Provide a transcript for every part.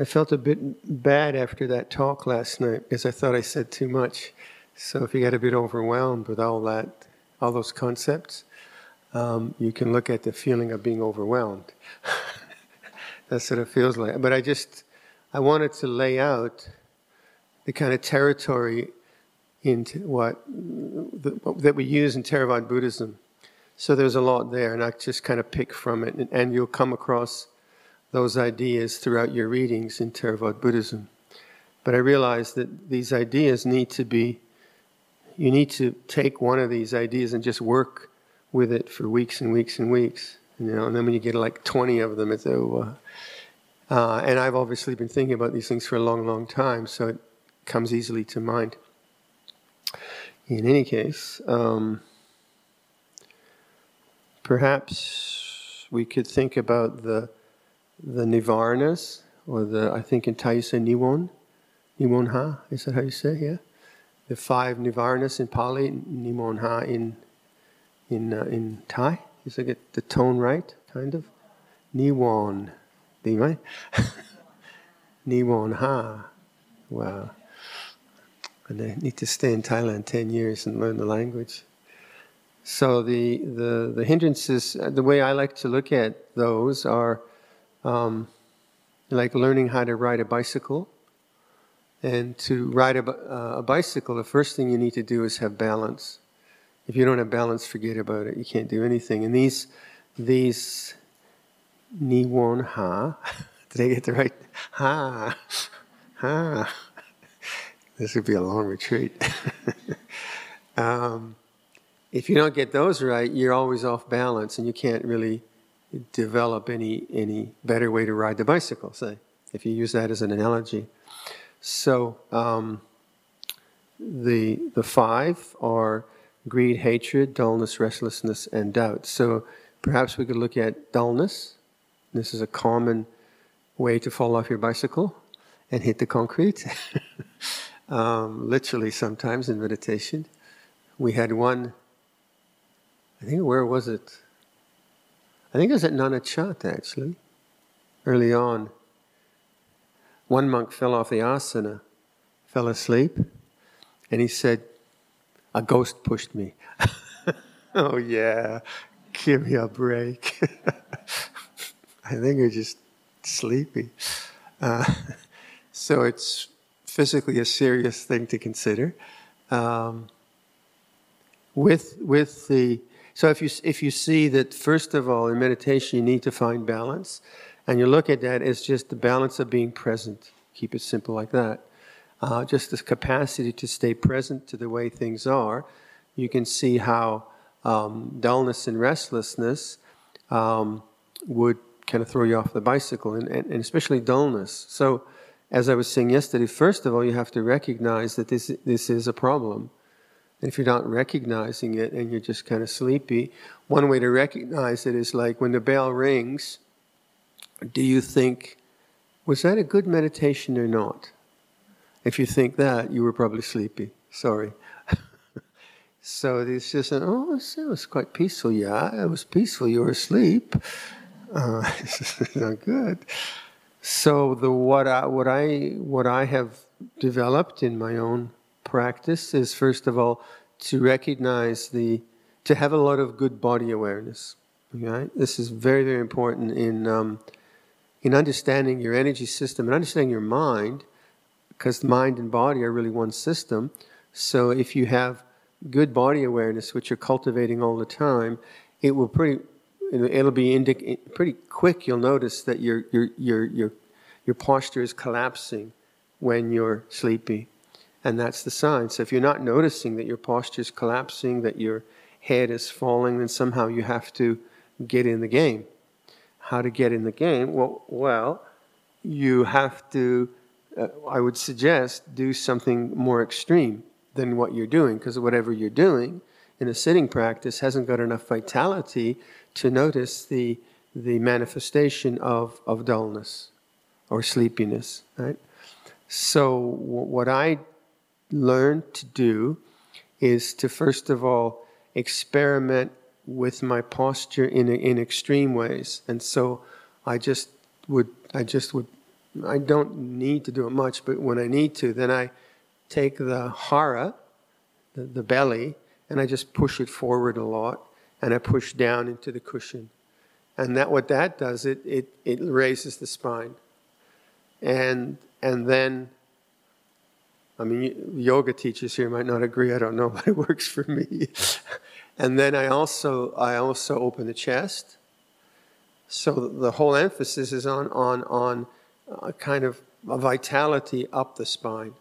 I felt a bit bad after that talk last night because I thought I said too much. So if you get a bit overwhelmed with all that, all those concepts, um, you can look at the feeling of being overwhelmed. That's what it feels like. But I just, I wanted to lay out the kind of territory into what the, that we use in Theravada Buddhism. So there's a lot there, and I just kind of pick from it, and, and you'll come across those ideas throughout your readings in Theravada Buddhism. But I realized that these ideas need to be, you need to take one of these ideas and just work with it for weeks and weeks and weeks. You know, and then when you get like 20 of them, it's oh. Uh, uh, and I've obviously been thinking about these things for a long, long time, so it comes easily to mind. In any case, um, perhaps we could think about the the nivaranas, or the I think in Thai you say niwon, niwon ha. Is that how you say? Yeah, the five nivaranas in Pali, niwon ha in in uh, in Thai. Is I get the tone right? Kind of. Niwon, right? niwon ha. Wow. And I need to stay in Thailand 10 years and learn the language. So the, the, the hindrances, uh, the way I like to look at those are um, like learning how to ride a bicycle. And to ride a, uh, a bicycle, the first thing you need to do is have balance. If you don't have balance, forget about it. You can't do anything. And these, these niwon ha, did I get the right? Ha, ha. This would be a long retreat. um, if you don't get those right, you're always off balance and you can't really develop any, any better way to ride the bicycle, say, if you use that as an analogy. So, um, the, the five are greed, hatred, dullness, restlessness, and doubt. So, perhaps we could look at dullness. This is a common way to fall off your bicycle and hit the concrete. um, literally sometimes in meditation. We had one, I think, where was it? I think it was at Nanachat actually, early on. One monk fell off the asana, fell asleep, and he said, A ghost pushed me. oh, yeah, give me a break. I think you're just sleepy. Uh, so it's physically a serious thing to consider. Um, with with the so if you if you see that first of all in meditation you need to find balance, and you look at that as just the balance of being present. Keep it simple like that. Uh, just this capacity to stay present to the way things are. You can see how um, dullness and restlessness um, would kind of throw you off the bicycle, and, and, and especially dullness. So as I was saying yesterday, first of all, you have to recognize that this, this is a problem. And if you're not recognizing it and you're just kind of sleepy, one way to recognize it is like when the bell rings, do you think, was that a good meditation or not? If you think that, you were probably sleepy. Sorry. so it's just, an, oh, it was quite peaceful. Yeah, it was peaceful. You were asleep. Uh, it's not good. So the what I what I what I have developed in my own practice is first of all to recognize the to have a lot of good body awareness. Right? This is very very important in um, in understanding your energy system and understanding your mind, because mind and body are really one system. So if you have good body awareness, which you're cultivating all the time, it will pretty it'll be indi- pretty quick. You'll notice that your your your your your posture is collapsing when you're sleepy, and that's the sign. So if you're not noticing that your posture is collapsing, that your head is falling, then somehow you have to get in the game. How to get in the game? Well, well, you have to. Uh, I would suggest do something more extreme than what you're doing, because whatever you're doing in a sitting practice hasn't got enough vitality to notice the, the manifestation of, of dullness or sleepiness, right? So, what I learned to do is to first of all experiment with my posture in, in extreme ways. And so I just would, I just would I don't need to do it much, but when I need to, then I take the hara, the, the belly, and I just push it forward a lot, and I push down into the cushion. And that what that does, it, it, it raises the spine. And, and then, I mean, yoga teachers here might not agree, I don't know, but it works for me. and then I also, I also open the chest. So the whole emphasis is on, on, on a kind of a vitality up the spine.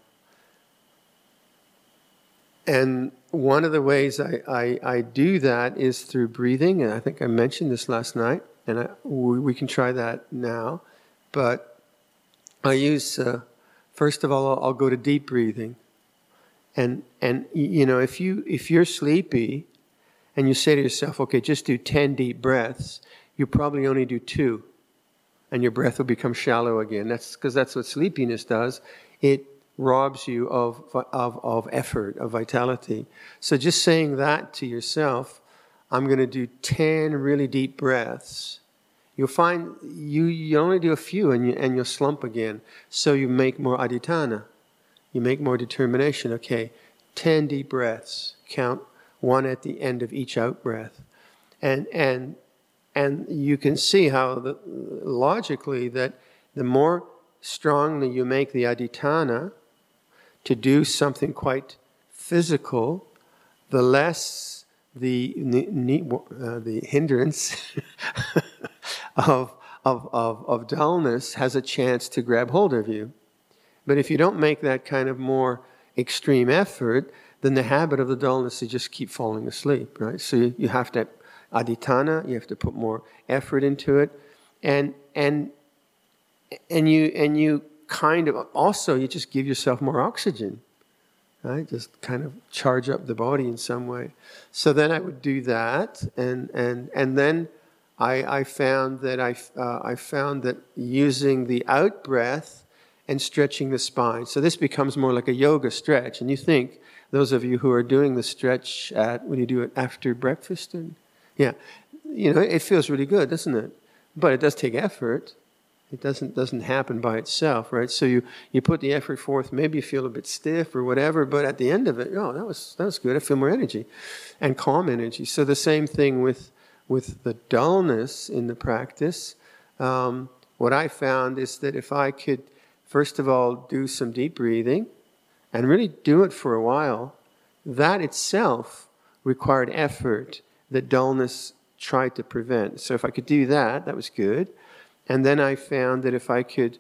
And one of the ways I, I, I, do that is through breathing, and I think I mentioned this last night, and I, we, we, can try that now. But I use, uh, first of all, I'll, go to deep breathing, and and you know if you if you're sleepy, and you say to yourself, okay, just do ten deep breaths, you probably only do two, and your breath will become shallow again. That's because that's what sleepiness does. It robs you of, of, of effort, of vitality. So just saying that to yourself, I'm going to do 10 really deep breaths. You'll find you, you only do a few and, you, and you'll slump again. So you make more adhitthana. You make more determination. Okay, 10 deep breaths. Count one at the end of each out breath. And, and, and you can see how the, logically that the more strongly you make the adhitthana to do something quite physical, the less the, uh, the hindrance of, of, of, of dullness has a chance to grab hold of you. But if you don't make that kind of more extreme effort, then the habit of the dullness is just keep falling asleep, right? So you, you have to adhitthana, you have to put more effort into it, and and and you and you kind of also you just give yourself more oxygen right just kind of charge up the body in some way so then i would do that and and and then i i found that i uh, i found that using the out breath and stretching the spine so this becomes more like a yoga stretch and you think those of you who are doing the stretch at when you do it after breakfast and yeah you know it feels really good doesn't it but it does take effort it doesn't doesn't happen by itself, right? So you, you put the effort forth, maybe you feel a bit stiff or whatever, but at the end of it, oh, that was that was good. I feel more energy and calm energy. So the same thing with with the dullness in the practice. Um, what I found is that if I could, first of all, do some deep breathing and really do it for a while, that itself required effort that dullness tried to prevent. So if I could do that, that was good. And then I found that if I could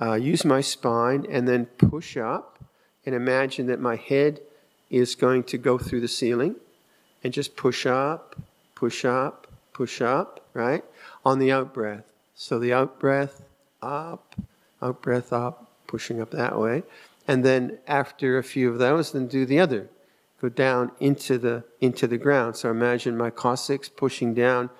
uh, use my spine and then push up and imagine that my head is going to go through the ceiling and just push up, push up, push up, right? On the out breath. So the out breath, up, out breath, up, pushing up that way. And then after a few of those, then do the other. Go down into the into the ground. So imagine my coccyx pushing down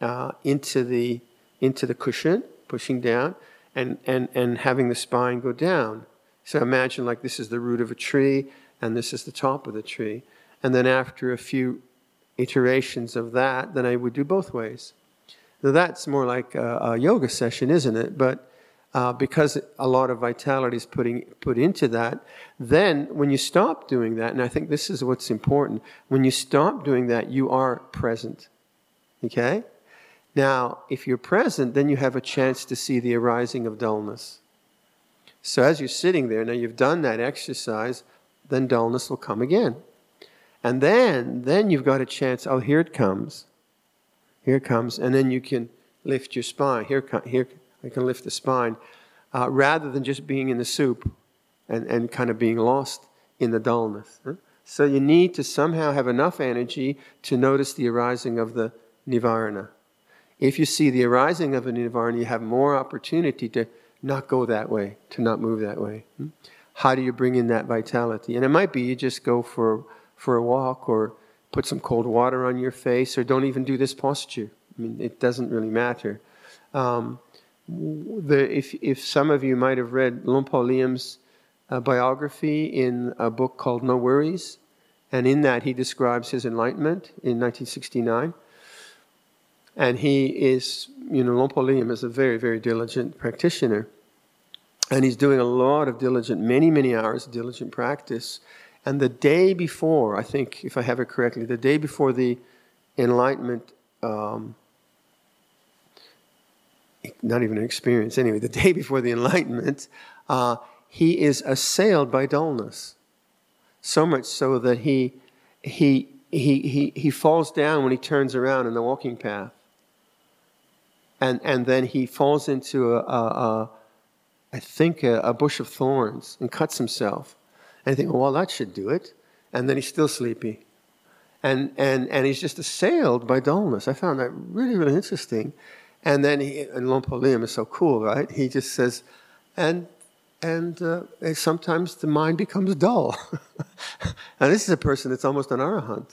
uh, into the into the cushion, pushing down, and, and, and having the spine go down. So imagine like this is the root of a tree, and this is the top of the tree. And then after a few iterations of that, then I would do both ways. Now that's more like a, a yoga session, isn't it? But uh, because a lot of vitality is putting put into that, then when you stop doing that, and I think this is what's important, when you stop doing that, you are present. Okay? Now, if you're present, then you have a chance to see the arising of dullness. So as you're sitting there, now you've done that exercise, then dullness will come again. And then, then you've got a chance, oh, here it comes. Here it comes. And then you can lift your spine. Here, here I can lift the spine. Uh, rather than just being in the soup and, and kind of being lost in the dullness. Huh? So you need to somehow have enough energy to notice the arising of the nivarana. If you see the arising of a nivarana, you have more opportunity to not go that way, to not move that way. Hmm? How do you bring in that vitality? And it might be you just go for, for a walk or put some cold water on your face or don't even do this posture. I mean, it doesn't really matter. Um, the, if, if some of you might have read Por Liem's uh, biography in a book called No Worries, and in that he describes his enlightenment in 1969. And he is, you know, Por Liam is a very, very diligent practitioner. And he's doing a lot of diligent, many, many hours of diligent practice. And the day before, I think, if I have it correctly, the day before the enlightenment, um, not even an experience, anyway, the day before the enlightenment, uh, he is assailed by dullness. So much so that he, he, he, he, he falls down when he turns around in the walking path. And, and then he falls into a, a, a I think, a, a, bush of thorns and cuts himself. And I think, well, that should do it. And then he's still sleepy. And, and, and he's just assailed by dullness. I found that really, really interesting. And then he, and Por is so cool, right? He just says, and and uh, sometimes the mind becomes dull. and this is a person that's almost an arahant.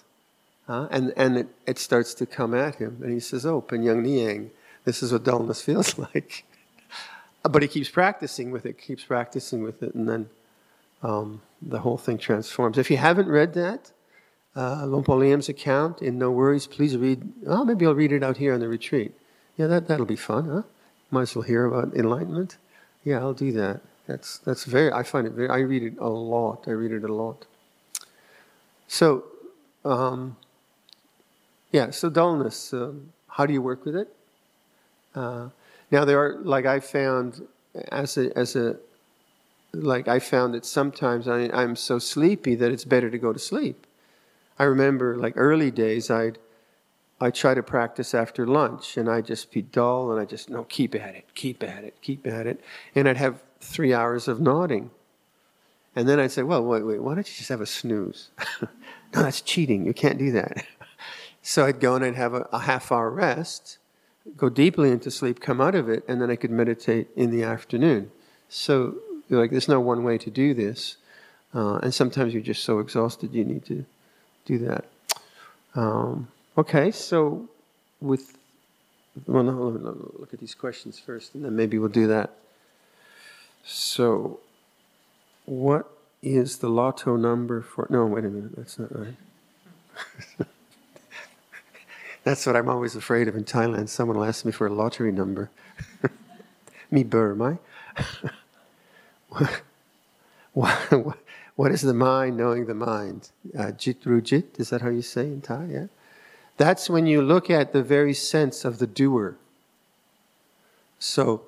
Uh, and and it, it, starts to come at him. And he says, Oh, Penyang Niang, this is what dullness feels like. but he keeps practicing with it, keeps practicing with it, and then um, the whole thing transforms. If you haven't read that, uh, Liem's account in No Worries, please read. Oh, maybe I'll read it out here on the retreat. Yeah, that, that'll be fun, huh? Might as well hear about enlightenment. Yeah, I'll do that. That's, that's very, I find it very, I read it a lot. I read it a lot. So, um, yeah, so dullness, um, how do you work with it? Uh, now there are, like I found, as a, as a, like I found that sometimes I, I'm so sleepy that it's better to go to sleep. I remember like early days, I'd, I try to practice after lunch and I'd just be dull and I just, no, keep at it, keep at it, keep at it. And I'd have three hours of nodding. And then I'd say, well, wait, wait, why don't you just have a snooze? no, that's cheating. You can't do that. so I'd go and I'd have a, a, half hour rest, go deeply into sleep, come out of it, and then I could meditate in the afternoon. So, like, there's no one way to do this. Uh, and sometimes you're just so exhausted you need to do that. Um, okay, so with, well, no, look at these questions first, and then maybe we'll do that. So, what is the lotto number for? No, wait a minute, that's not right. that's what I'm always afraid of in Thailand. Someone will ask me for a lottery number. me bur, my. what, what is the mind knowing the mind? Uh, jit rujit, is that how you say in Thai? Yeah. That's when you look at the very sense of the doer. So,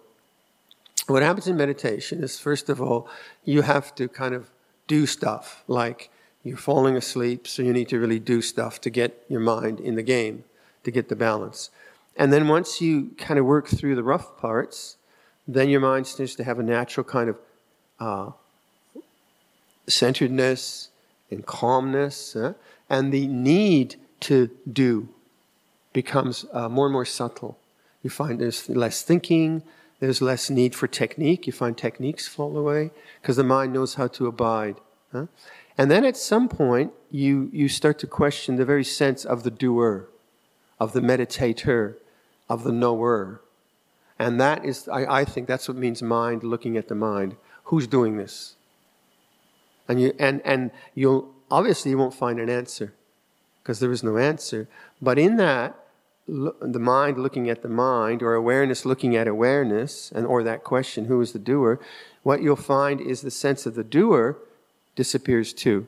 what happens in meditation is, first of all, you have to kind of do stuff. Like you're falling asleep, so you need to really do stuff to get your mind in the game, to get the balance. And then once you kind of work through the rough parts, then your mind starts to have a natural kind of uh, centeredness and calmness, uh, and the need to do becomes uh, more and more subtle. You find there's less thinking, there's less need for technique. You find techniques fall away because the mind knows how to abide. Huh? And then at some point, you, you start to question the very sense of the doer, of the meditator, of the knower. And that is, I, I think that's what means mind looking at the mind. Who's doing this? And, you, and, and you'll, obviously, you won't find an answer because there is no answer. But in that, the mind looking at the mind or awareness looking at awareness and or that question who is the doer what you'll find is the sense of the doer disappears too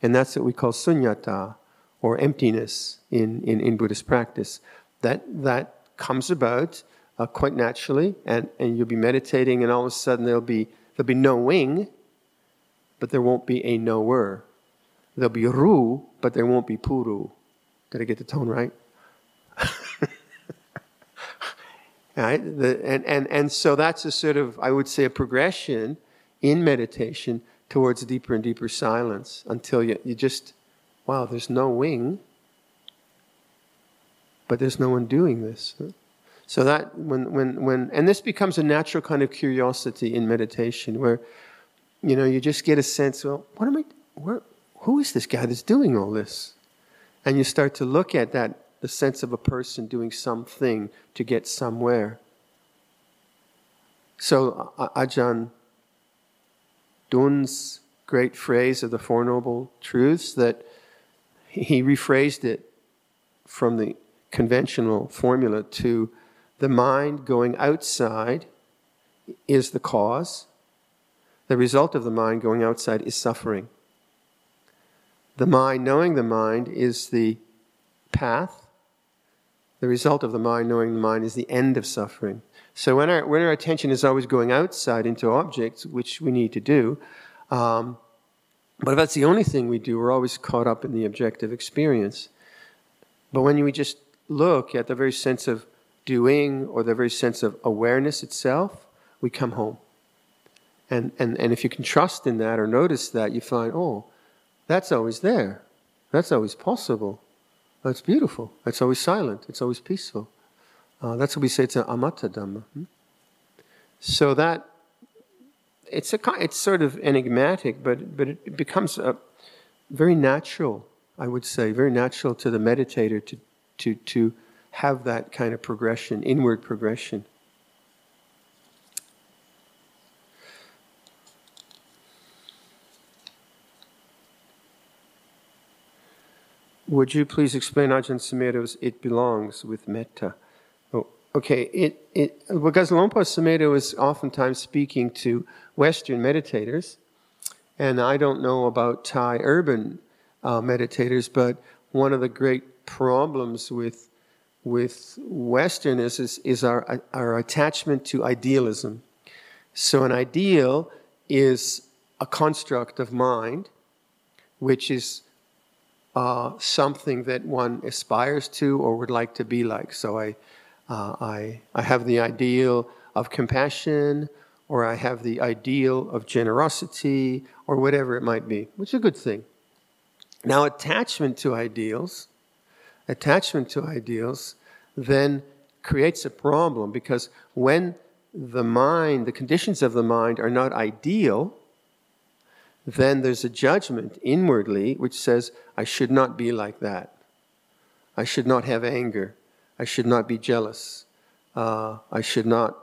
and that's what we call sunyata or emptiness in, in, in buddhist practice that that comes about uh, quite naturally and, and you'll be meditating and all of a sudden there'll be there'll be knowing but there won't be a knower there'll be ru but there won't be puru got to get the tone right right? The, and, and, and so that's a sort of, I would say, a progression in meditation towards deeper and deeper silence until you, you just, wow, there's no wing, but there's no one doing this. So that when, when, when, and this becomes a natural kind of curiosity in meditation where, you know, you just get a sense, well, what am I, where, who is this guy that's doing all this? And you start to look at that the sense of a person doing something to get somewhere. So Ajahn Dun's great phrase of the Four Noble Truths that he rephrased it from the conventional formula to the mind going outside is the cause the result of the mind going outside is suffering. The mind knowing the mind is the path. The result of the mind knowing the mind is the end of suffering. So when our, when our attention is always going outside into objects, which we need to do, um, but if that's the only thing we do, we're always caught up in the objective experience. But when we just look at the very sense of doing or the very sense of awareness itself, we come home. And, and, and if you can trust in that or notice that, you find, oh, that's always there. That's always possible. That's beautiful. It's always silent. It's always peaceful. Uh, that's what we say to Amata Dhamma. Hmm? So that it's a it's sort of enigmatic, but but it becomes a very natural. I would say very natural to the meditator to to to have that kind of progression, inward progression. Would you please explain Ajahn Sumedho's It Belongs with Metta? Oh, okay, it, it, because Lompa Sumedho is oftentimes speaking to Western meditators, and I don't know about Thai urban uh, meditators, but one of the great problems with with Westerners is, is our, our attachment to idealism. So, an ideal is a construct of mind, which is uh, something that one aspires to or would like to be like. So I, uh, I, I have the ideal of compassion, or I have the ideal of generosity, or whatever it might be, which is a good thing. Now, attachment to ideals, attachment to ideals, then creates a problem because when the mind, the conditions of the mind are not ideal, then there's a judgment inwardly which says, I should not be like that. I should not have anger. I should not be jealous. Uh, I should not,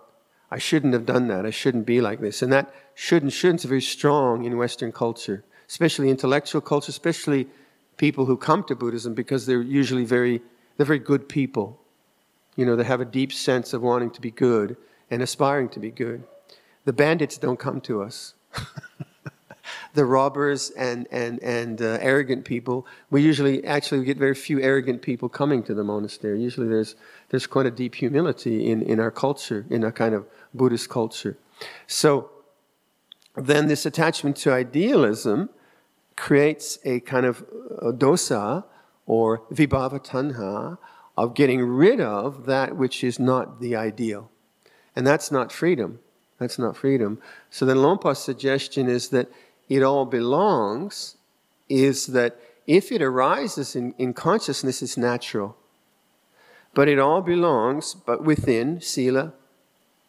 I shouldn't have done that. I shouldn't be like this. And that should and shouldn't is very strong in Western culture, especially intellectual culture, especially people who come to Buddhism because they're usually very, they're very good people. You know, they have a deep sense of wanting to be good and aspiring to be good. The bandits don't come to us. the robbers and, and, and uh, arrogant people, we usually actually get very few arrogant people coming to the monastery. Usually there's, there's quite a deep humility in, in our culture, in a kind of Buddhist culture. So then this attachment to idealism creates a kind of uh, dosa or vibhava tanha of getting rid of that which is not the ideal. And that's not freedom. That's not freedom. So then Lompa's suggestion is that it all belongs is that if it arises in, in consciousness, it's natural. But it all belongs, but within sila,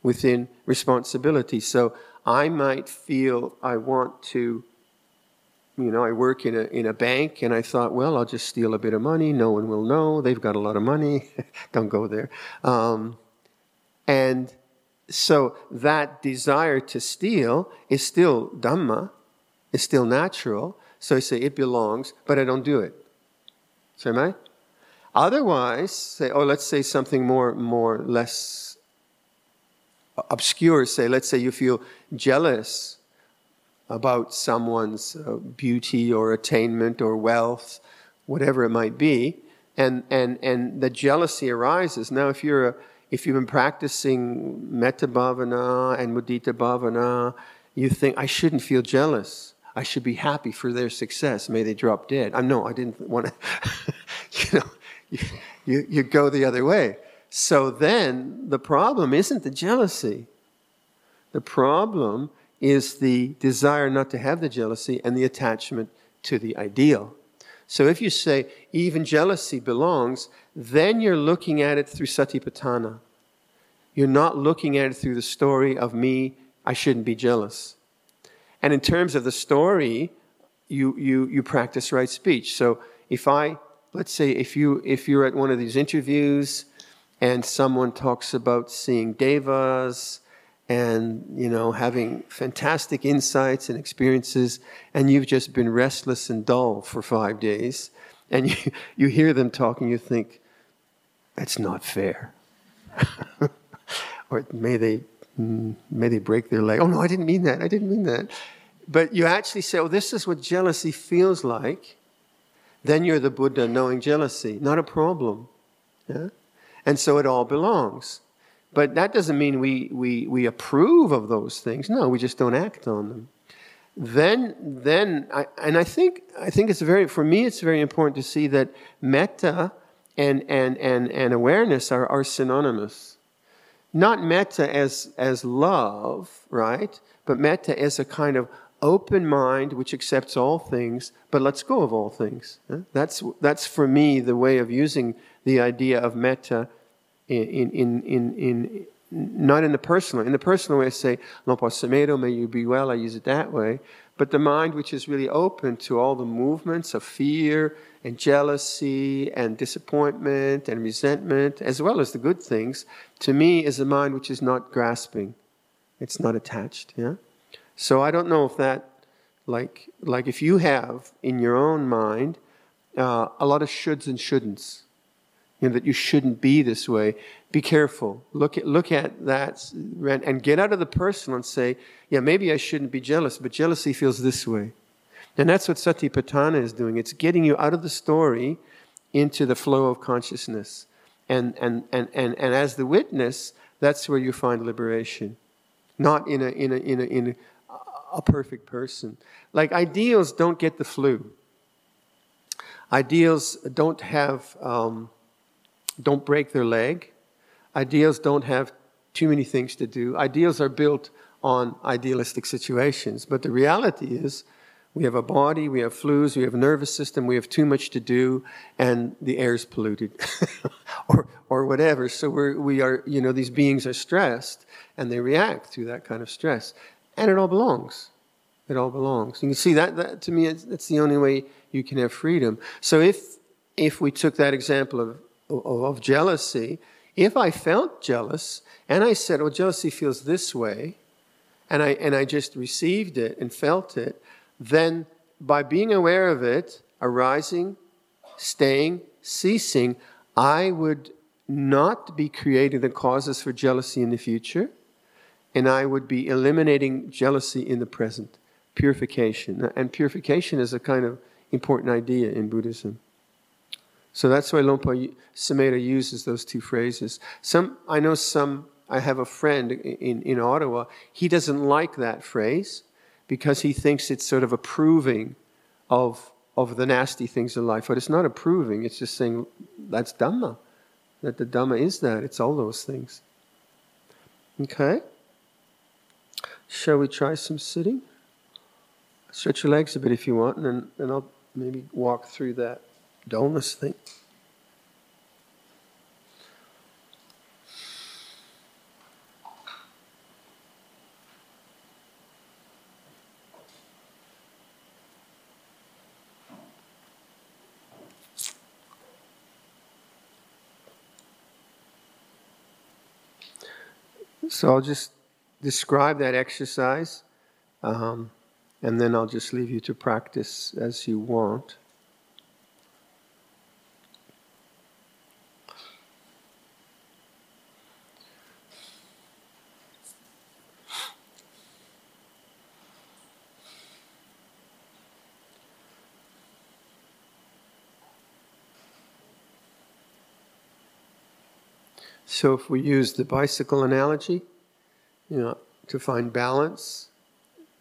within responsibility. So I might feel I want to, you know, I work in a, in a bank and I thought, well, I'll just steal a bit of money. No one will know. They've got a lot of money. Don't go there. Um, and so that desire to steal is still Dhamma, is still natural. So I say it belongs, but I don't do it. So am I? Otherwise, say, oh, let's say something more, more less obscure. Say, let's say you feel jealous about someone's uh, beauty or attainment or wealth, whatever it might be, and and and the jealousy arises. Now, if you're a, if you've been practicing metta bhavana and mudita bhavana, you think I shouldn't feel jealous. I should be happy for their success. May they drop dead. I know I didn't want to, you know, you, you, you go the other way. So then the problem isn't the jealousy. The problem is the desire not to have the jealousy and the attachment to the ideal. So if you say even jealousy belongs, then you're looking at it through satipatthana. You're not looking at it through the story of me, I shouldn't be jealous. And in terms of the story, you, you, you practice right speech. So if I, let's say, if, you, if you're at one of these interviews and someone talks about seeing devas and, you know, having fantastic insights and experiences, and you've just been restless and dull for five days, and you, you hear them talking, you think, that's not fair. or may they mm, may they break their leg. Oh no, I didn't mean that. I didn't mean that. But you actually say, oh, this is what jealousy feels like. Then you're the Buddha knowing jealousy. Not a problem. Yeah? And so it all belongs. But that doesn't mean we, we, we approve of those things. No, we just don't act on them. Then, then I, and I think, I think it's very, for me, it's very important to see that metta and, and, and, and awareness are, are synonymous. Not metta as, as love, right? But metta as a kind of open mind which accepts all things, but lets go of all things. That's, that's for me the way of using the idea of metta in, in, in, in, not in the personal. In the personal way, I say, Lompa Sumedho, may you be well, I use it that way. But the mind which is really open to all the movements of fear and jealousy and disappointment and resentment, as well as the good things, to me is a mind which is not grasping. It's not attached, yeah? So I don't know if that, like, like if you have in your own mind uh, a lot of shoulds and shouldn'ts, you know, that you shouldn't be this way. Be careful. Look at, look at that and get out of the personal and say, yeah, maybe I shouldn't be jealous, but jealousy feels this way. And that's what Satipatthana is doing. It's getting you out of the story into the flow of consciousness. And, and, and, and, and as the witness, that's where you find liberation. Not in a, in a, in a, in a, a perfect person. Like ideals don't get the flu. Ideals don't have um, don't break their leg. Ideals don't have too many things to do. Ideals are built on idealistic situations. But the reality is, we have a body, we have flus, we have a nervous system, we have too much to do, and the air is polluted, or, or whatever. So we're, we are, you know, these beings are stressed, and they react to that kind of stress. And it all belongs. It all belongs. You can see that, that to me, it's that's the only way you can have freedom. So if, if we took that example of of jealousy, if I felt jealous and I said, well, jealousy feels this way," and I and I just received it and felt it, then by being aware of it, arising, staying, ceasing, I would not be creating the causes for jealousy in the future, and I would be eliminating jealousy in the present. Purification. And purification is a kind of important idea in Buddhism. So that's why Lompa Sumedho uses those two phrases. Some, I know some, I have a friend in, in Ottawa, he doesn't like that phrase because he thinks it's sort of approving of, of the nasty things in life. But it's not approving, it's just saying that's Dhamma. That the Dhamma is that, it's all those things. Okay? Shall we try some sitting? Stretch your legs a bit if you want, and then, then I'll maybe walk through that dullness thing. So I'll just describe that exercise, um, and then I'll just leave you to practice as you want. So if we use the bicycle analogy, you know, to find balance,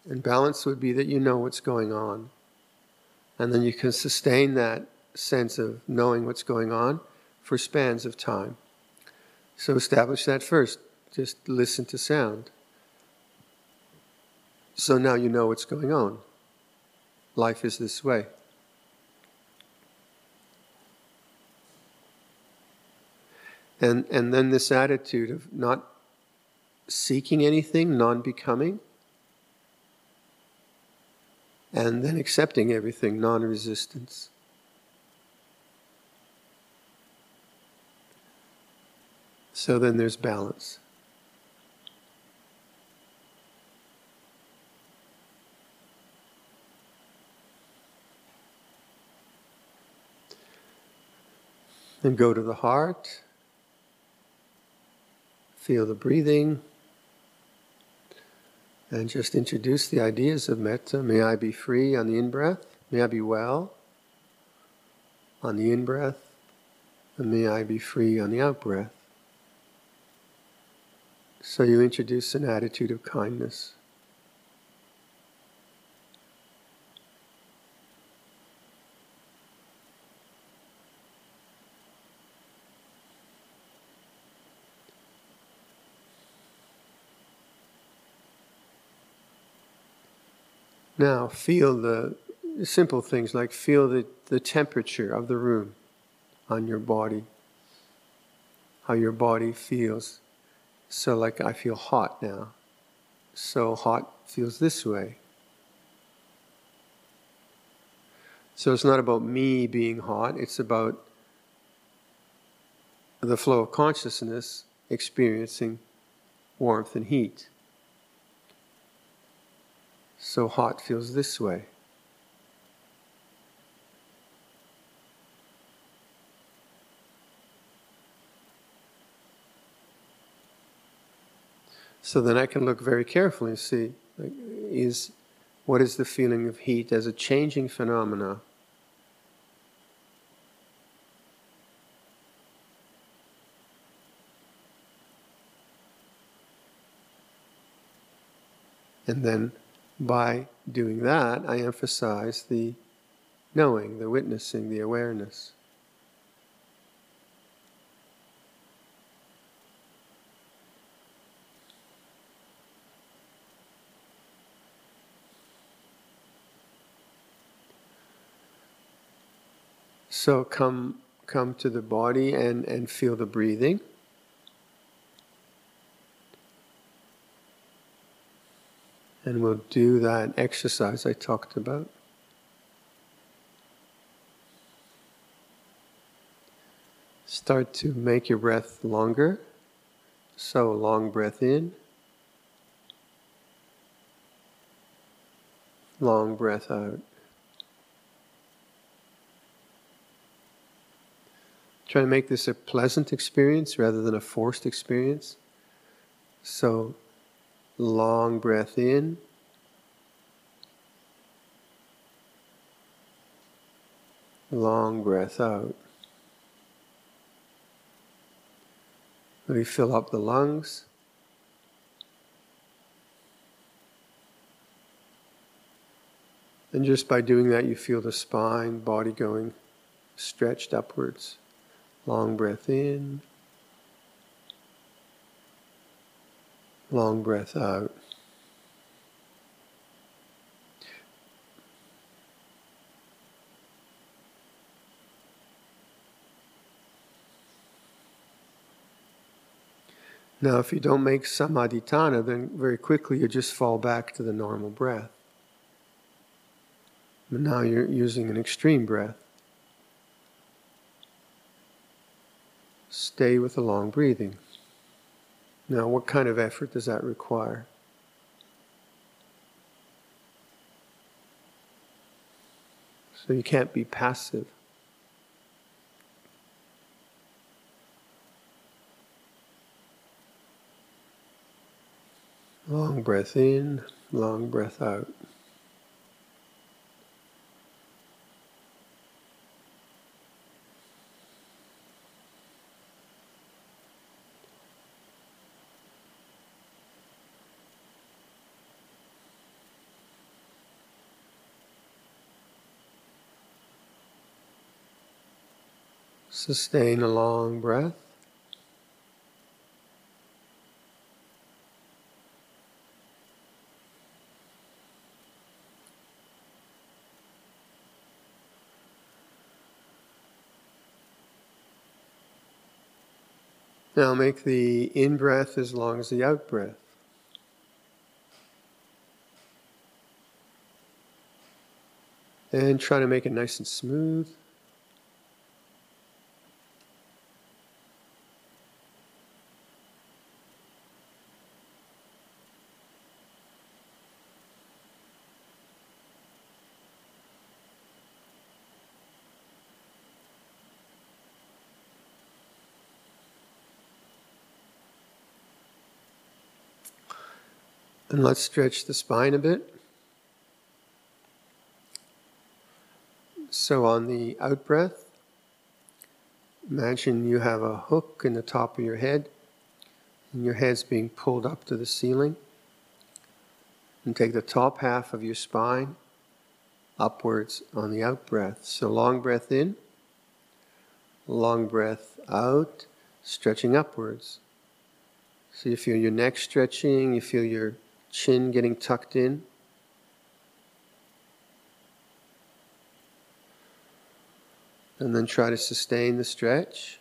and balance would be that you know what's going on. And then you can sustain that sense of knowing what's going on for spans of time. So establish that first. Just listen to sound. So now you know what's going on. Life is this way. And, and then this attitude of not seeking anything, non becoming, and then accepting everything, non resistance. So then there's balance. Then go to the heart. Feel the breathing. And just introduce the ideas of metta. May I be free on the in breath. May I be well on the in breath. And may I be free on the out breath. So you introduce an attitude of kindness. Now feel the simple things like feel the, the temperature of the room on your body, how your body feels. So, like I feel hot now. So, hot feels this way. So, it's not about me being hot, it's about the flow of consciousness experiencing warmth and heat. So hot feels this way. So then I can look very carefully and see like, is what is the feeling of heat as a changing phenomena and then by doing that, I emphasize the knowing, the witnessing, the awareness. So come come to the body and, and feel the breathing. And we'll do that exercise I talked about. Start to make your breath longer. So, long breath in, long breath out. Try to make this a pleasant experience rather than a forced experience. So, Long breath in. Long breath out. We fill up the lungs. And just by doing that, you feel the spine, body going stretched upwards. Long breath in. Long breath out. Now, if you don't make samadhitthana, then very quickly you just fall back to the normal breath. But now you're using an extreme breath. Stay with the long breathing. Now, what kind of effort does that require? So you can't be passive. Long breath in, long breath out. Sustain a long breath. Now make the in breath as long as the out breath. And try to make it nice and smooth. And let's stretch the spine a bit. So on the out breath, imagine you have a hook in the top of your head, and your head's being pulled up to the ceiling. And take the top half of your spine upwards on the out breath. So long breath in, long breath out, stretching upwards. So you feel your neck stretching, you feel your chin getting tucked in. And then try to sustain the stretch.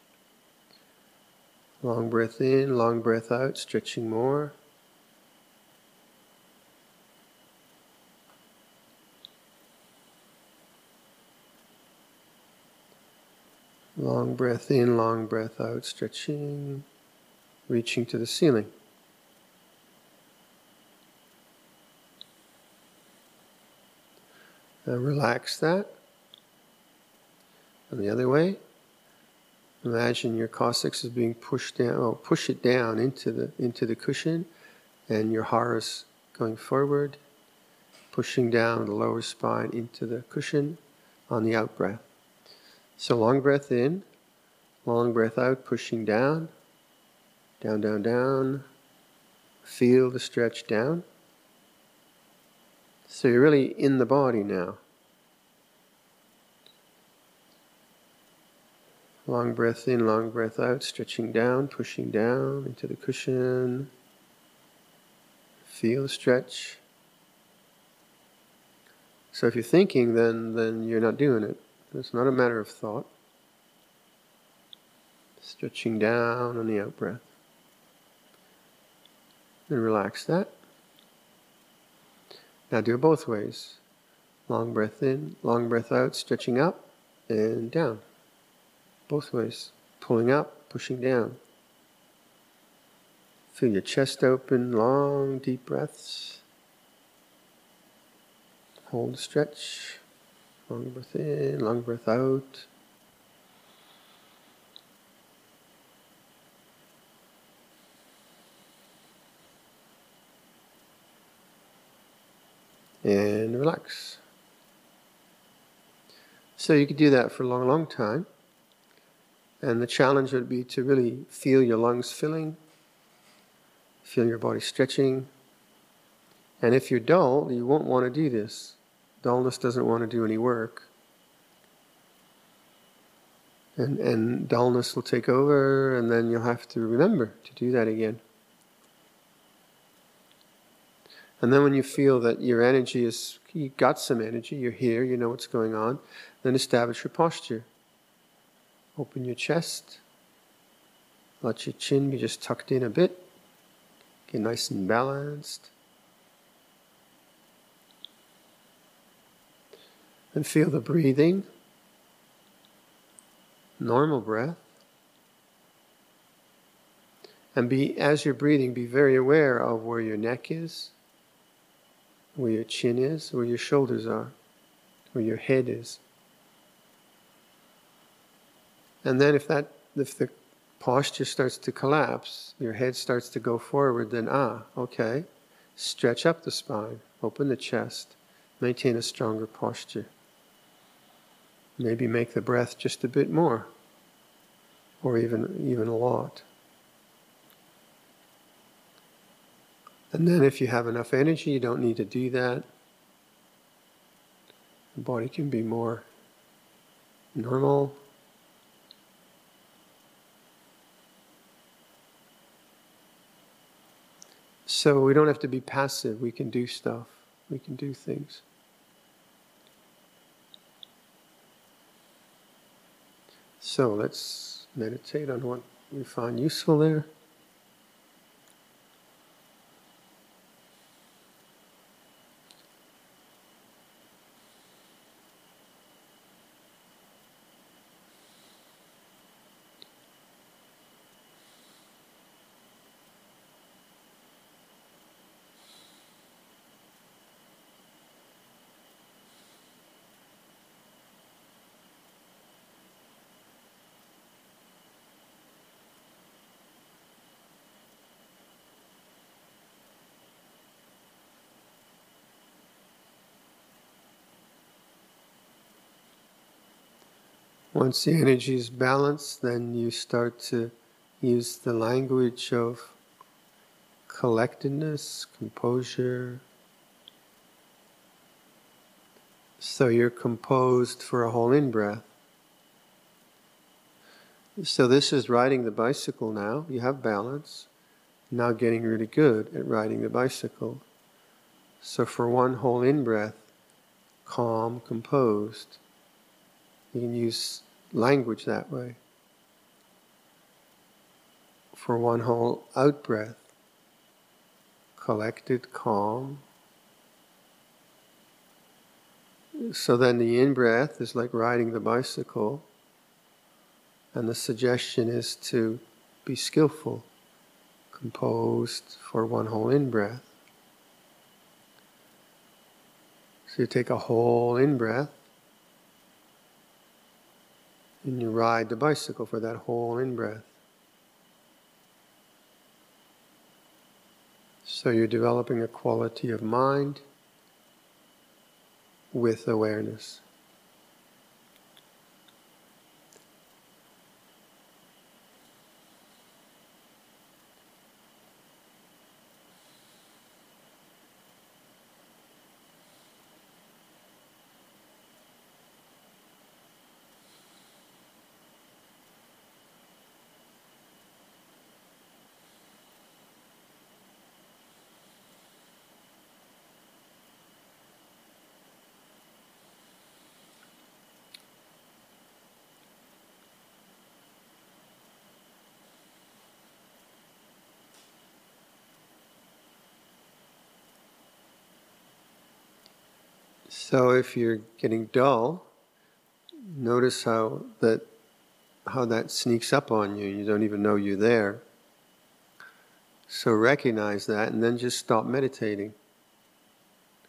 Long breath in, long breath out, stretching more. Long breath in, long breath out, stretching, reaching to the ceiling. Now relax that. And the other way, imagine your coccyx is being pushed down, oh, push it down into the, into the cushion, and your hara going forward, pushing down the lower spine into the cushion on the out breath. So long breath in, long breath out, pushing down, down, down, down. Feel the stretch down. So you're really in the body now. Long breath in, long breath out, stretching down, pushing down into the cushion. Feel the stretch. So if you're thinking, then then you're not doing it. It's not a matter of thought. Stretching down on the out breath. And relax that. Now do it both ways. Long breath in, long breath out, stretching up and down. Both ways. Pulling up, pushing down. Feel your chest open, long, deep breaths. Hold stretch. Long breath in, long breath out. And relax. So you could do that for a long, long time. And the challenge would be to really feel your lungs filling, feel your body stretching. And if you're dull, you won't want to do this. Dullness doesn't want to do any work. And, and dullness will take over, and then you'll have to remember to do that again. And then when you feel that your energy is, you got some energy, you're here, you know what's going on, then establish your posture. Open your chest. Let your chin be just tucked in a bit. Get nice and balanced. And feel the breathing. Normal breath. And be as you're breathing, be very aware of where your neck is, where your chin is, where your shoulders are, where your head is. And then if that if the posture starts to collapse, your head starts to go forward, then ah, okay. Stretch up the spine, open the chest, maintain a stronger posture. Maybe make the breath just a bit more, or even, even a lot. And then, if you have enough energy, you don't need to do that. The body can be more normal. So, we don't have to be passive, we can do stuff, we can do things. So let's meditate on what we find useful there. Once the energy is balanced, then you start to use the language of collectedness, composure. So you're composed for a whole in breath. So this is riding the bicycle now. You have balance. Now getting really good at riding the bicycle. So for one whole in breath, calm, composed, you can use language that way. For one whole out breath, collected, calm. So then the in breath is like riding the bicycle, and the suggestion is to be skillful, composed for one whole in breath. So you take a whole in breath, and you ride the bicycle for that whole in breath. So you're developing a quality of mind with awareness. So if you're getting dull, notice how that how that sneaks up on you. You don't even know you're there. So recognize that and then just stop meditating.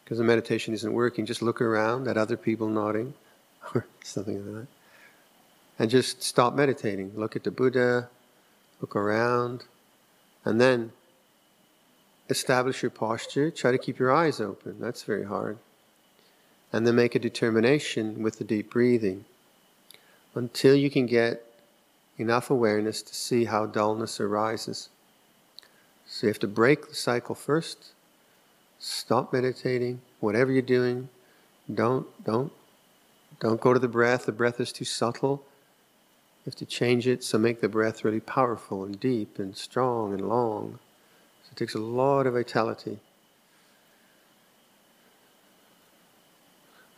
Because the meditation isn't working, just look around at other people nodding or something like that. And just stop meditating. Look at the Buddha, look around, and then establish your posture. Try to keep your eyes open. That's very hard and then make a determination with the deep breathing until you can get enough awareness to see how dullness arises. So you have to break the cycle first. Stop meditating. Whatever you're doing, don't don't don't go to the breath. The breath is too subtle. You have to change it so make the breath really powerful and deep and strong and long. So it takes a lot of vitality.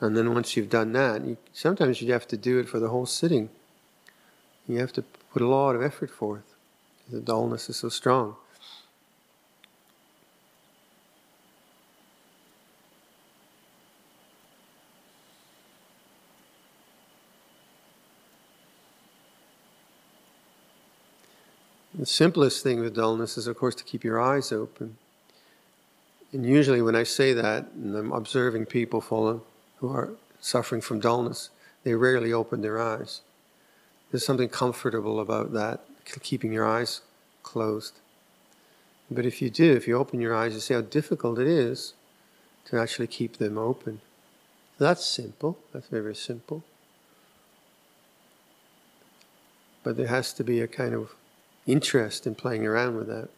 And then once you've done that, you, sometimes you have to do it for the whole sitting. You have to put a lot of effort forth. The dullness is so strong. The simplest thing with dullness is, of course, to keep your eyes open. And usually, when I say that, and I'm observing people falling who are suffering from dullness, they rarely open their eyes. There's something comfortable about that, keeping your eyes closed. But if you do, if you open your eyes, you see how difficult it is to actually keep them open. That's simple. That's very, very simple. But there has to be a kind of interest in playing around with that.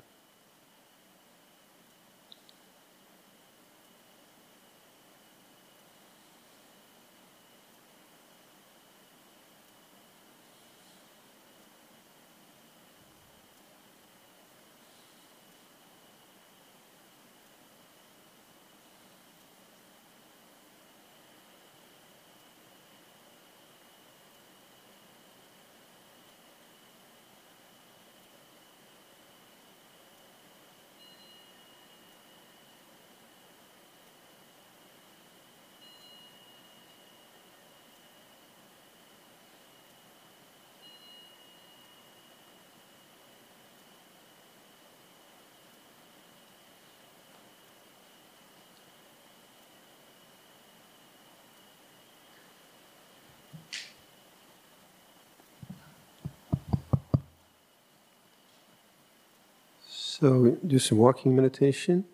So do some walking meditation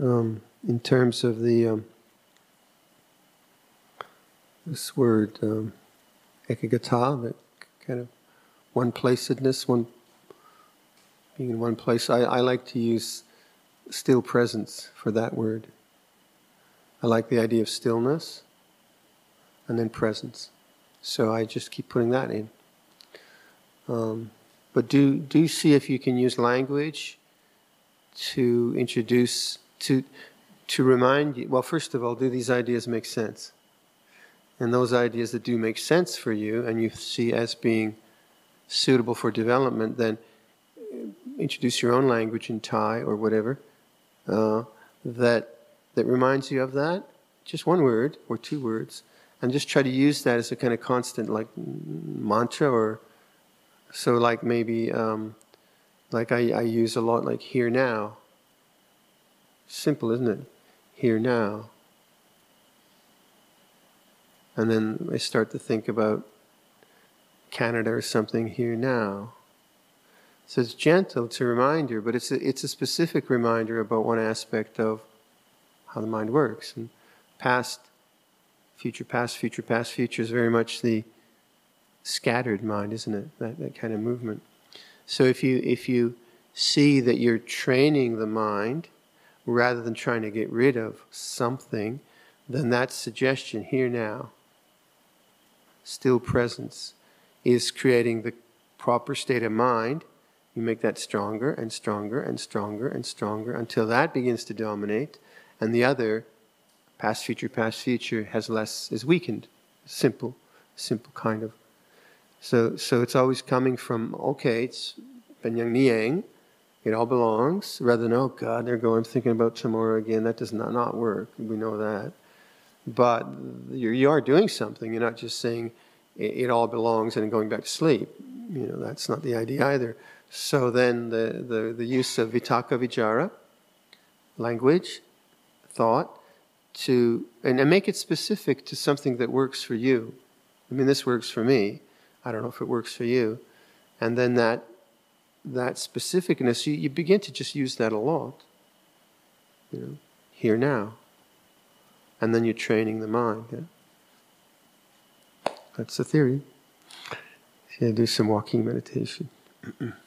um, in terms of the um, this word um, ekaggata, that kind of one placedness, one being in one place. I, I like to use still presence for that word. I like the idea of stillness and then presence. So I just keep putting that in. Um, but do do see if you can use language to introduce to to remind you. Well, first of all, do these ideas make sense? And those ideas that do make sense for you, and you see as being suitable for development, then introduce your own language in Thai or whatever uh, that that reminds you of that. Just one word or two words, and just try to use that as a kind of constant, like mantra or so. Like maybe, um, like I, I use a lot, like here now. Simple, isn't it? Here now. And then I start to think about Canada or something here now. So it's gentle, it's a reminder, but it's a, it's a specific reminder about one aspect of how the mind works. And past, future, past, future, past, future is very much the scattered mind, isn't it? That, that kind of movement. So if you if you see that you're training the mind rather than trying to get rid of something, then that suggestion here now, still presence, is creating the proper state of mind you make that stronger and stronger and stronger and stronger until that begins to dominate, and the other, past, future, past, future, has less, is weakened. Simple, simple kind of. So, so it's always coming from, okay, it's Benyang Niang, it all belongs, rather than, oh God, there go, I'm thinking about tomorrow again. That does not, not work. We know that. But you're, you are doing something. You're not just saying it, it all belongs and going back to sleep. You know, that's not the idea either. So then the, the, the use of vitakka vicara, language, thought, to and, and make it specific to something that works for you. I mean, this works for me. I don't know if it works for you. And then that that specificness, you, you begin to just use that a lot. You know, here now. And then you're training the mind. Yeah? That's the theory. Yeah, do some walking meditation.